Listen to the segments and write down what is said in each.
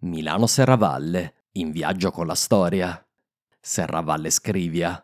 Milano-Serravalle, in viaggio con la storia. Serravalle Scrivia.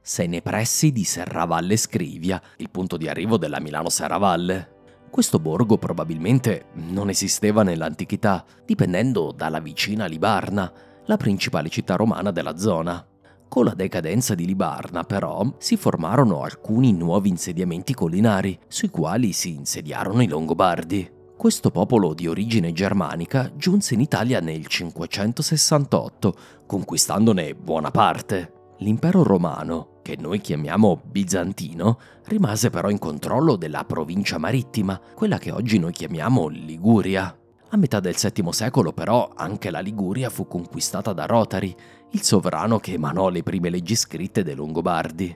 Sei nei pressi di Serravalle Scrivia, il punto di arrivo della Milano-Serravalle. Questo borgo probabilmente non esisteva nell'antichità, dipendendo dalla vicina Libarna, la principale città romana della zona. Con la decadenza di Libarna, però, si formarono alcuni nuovi insediamenti collinari, sui quali si insediarono i Longobardi. Questo popolo di origine germanica giunse in Italia nel 568, conquistandone buona parte. L'impero romano, che noi chiamiamo bizantino, rimase però in controllo della provincia marittima, quella che oggi noi chiamiamo Liguria. A metà del VII secolo però anche la Liguria fu conquistata da Rotari, il sovrano che emanò le prime leggi scritte dei Longobardi.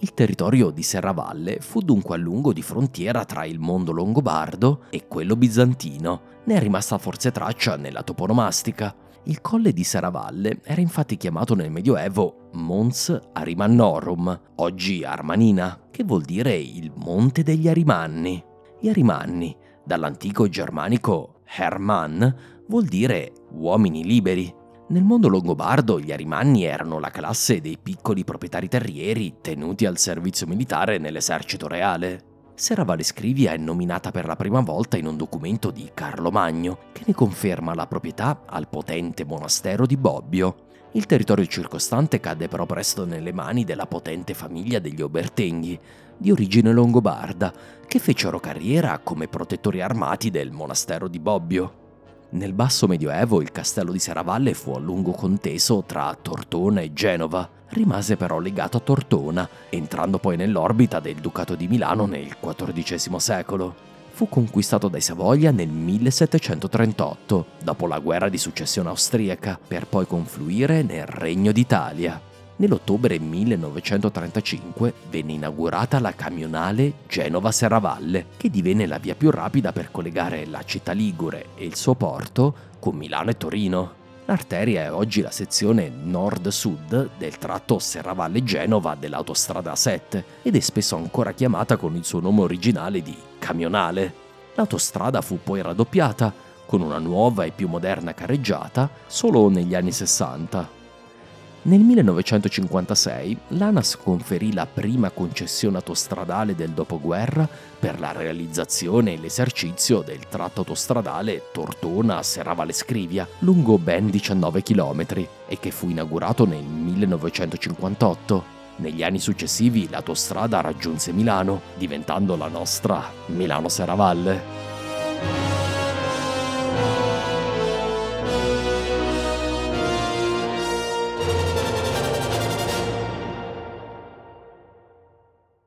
Il territorio di Serravalle fu dunque a lungo di frontiera tra il mondo longobardo e quello bizantino. Ne è rimasta forse traccia nella toponomastica. Il colle di Serravalle era infatti chiamato nel Medioevo Mons Arimannorum, oggi Armanina, che vuol dire il monte degli Arimanni. Gli Arimanni, dall'antico germanico Hermann vuol dire uomini liberi. Nel mondo longobardo gli arimanni erano la classe dei piccoli proprietari terrieri tenuti al servizio militare nell'esercito reale. Serravalle Scrivia è nominata per la prima volta in un documento di Carlo Magno che ne conferma la proprietà al potente monastero di Bobbio. Il territorio circostante cadde però presto nelle mani della potente famiglia degli Obertenghi, di origine longobarda, che fecero carriera come protettori armati del monastero di Bobbio. Nel basso medioevo il castello di Serravalle fu a lungo conteso tra Tortona e Genova, rimase però legato a Tortona, entrando poi nell'orbita del Ducato di Milano nel XIV secolo. Fu conquistato dai Savoia nel 1738, dopo la guerra di successione austriaca, per poi confluire nel Regno d'Italia. Nell'ottobre 1935 venne inaugurata la camionale Genova-Serravalle, che divenne la via più rapida per collegare la città ligure e il suo porto con Milano e Torino. L'arteria è oggi la sezione nord-sud del tratto Serravalle-Genova dell'autostrada A7 ed è spesso ancora chiamata con il suo nome originale di camionale. L'autostrada fu poi raddoppiata con una nuova e più moderna carreggiata solo negli anni 60 nel 1956 l'ANAS conferì la prima concessione autostradale del dopoguerra per la realizzazione e l'esercizio del tratto autostradale Tortona-Serravalle Scrivia, lungo ben 19 km e che fu inaugurato nel 1958. Negli anni successivi l'autostrada raggiunse Milano, diventando la nostra Milano-Serravalle.